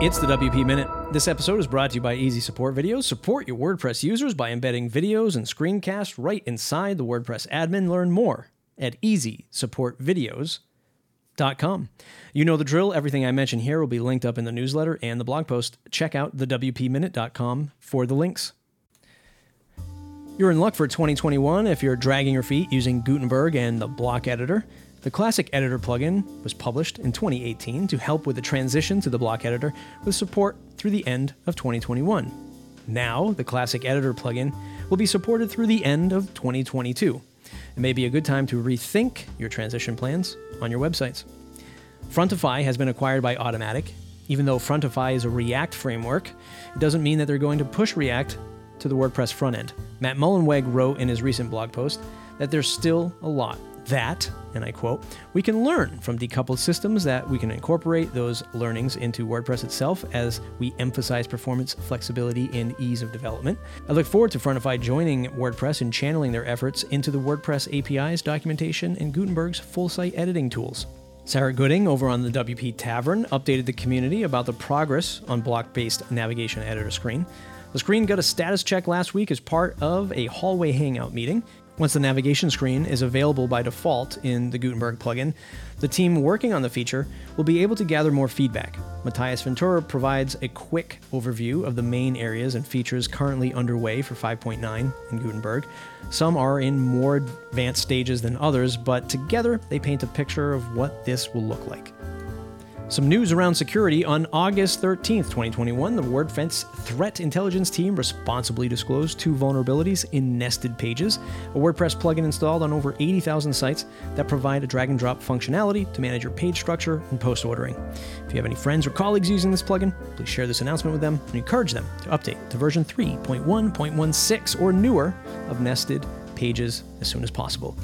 It's the WP Minute. This episode is brought to you by Easy Support Videos. Support your WordPress users by embedding videos and screencasts right inside the WordPress admin. Learn more at easysupportvideos.com. You know the drill. Everything I mention here will be linked up in the newsletter and the blog post. Check out the WPMinute.com for the links. You're in luck for 2021 if you're dragging your feet using Gutenberg and the block editor. The Classic Editor plugin was published in 2018 to help with the transition to the block editor with support through the end of 2021. Now, the Classic Editor plugin will be supported through the end of 2022. It may be a good time to rethink your transition plans on your websites. Frontity has been acquired by Automattic. Even though Frontity is a React framework, it doesn't mean that they're going to push React to the WordPress front end. Matt Mullenweg wrote in his recent blog post that there's still a lot that, and I quote, we can learn from decoupled systems that we can incorporate those learnings into WordPress itself as we emphasize performance, flexibility, and ease of development. I look forward to Frontity joining WordPress and channeling their efforts into the WordPress APIs, documentation, and Gutenberg's full site editing tools. Sarah Gooding over on the WP Tavern updated the community about the progress on block based navigation editor screen. The screen got a status check last week as part of a hallway hangout meeting. Once the navigation screen is available by default in the Gutenberg plugin, the team working on the feature will be able to gather more feedback. Matias Ventura provides a quick overview of the main areas and features currently underway for 5.9 in Gutenberg. Some are in more advanced stages than others, but together they paint a picture of what this will look like. Some news around security on August 13th, 2021. The WordFence threat intelligence team responsibly disclosed two vulnerabilities in nested pages, a WordPress plugin installed on over 80,000 sites that provide a drag and drop functionality to manage your page structure and post ordering. If you have any friends or colleagues using this plugin, please share this announcement with them and encourage them to update to version 3.1.16 or newer of nested pages as soon as possible.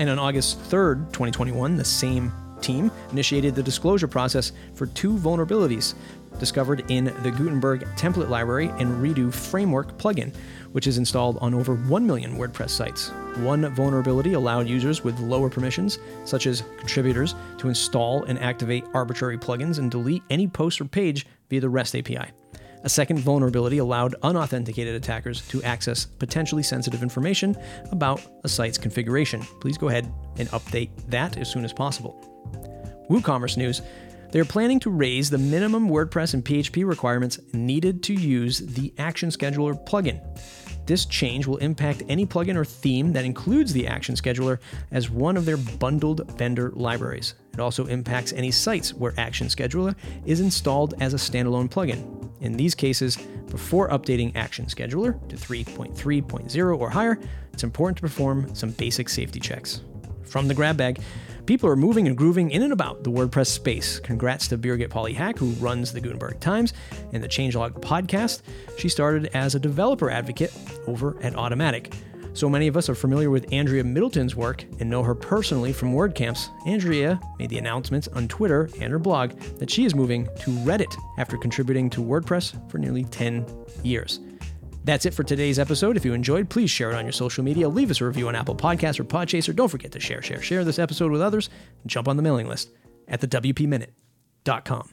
And on August 3rd, 2021, the same team initiated the disclosure process for two vulnerabilities discovered in the Gutenberg template library and Redux framework plugin, which is installed on over 1 million WordPress sites. One vulnerability allowed users with lower permissions, such as contributors, to install and activate arbitrary plugins and delete any post or page via the REST API. A second vulnerability allowed unauthenticated attackers to access potentially sensitive information about a site's configuration. Please go ahead and update that as soon as possible. WooCommerce news. They're planning to raise the minimum WordPress and PHP requirements needed to use the Action Scheduler plugin. This change will impact any plugin or theme that includes the Action Scheduler as one of their bundled vendor libraries. It also impacts any sites where Action Scheduler is installed as a standalone plugin. In these cases, before updating Action Scheduler to 3.3.0 or higher, it's important to perform some basic safety checks. From the grab bag, People are moving and grooving in and about the WordPress space. Congrats to Birgit Haack, who runs the Gutenberg Times and the Changelog podcast. She started as a developer advocate over at Automattic. So many of us are familiar with Andrea Middleton's work and know her personally from WordCamps. Andrea made the announcement on Twitter and her blog that she is moving to Reddit after contributing to WordPress for nearly 10 years. That's it for today's episode. If you enjoyed, please share it on your social media. Leave us a review on Apple Podcasts or Podchaser. Don't forget to share, share, share this episode with others. And jump on the mailing list at the WPMinute.com.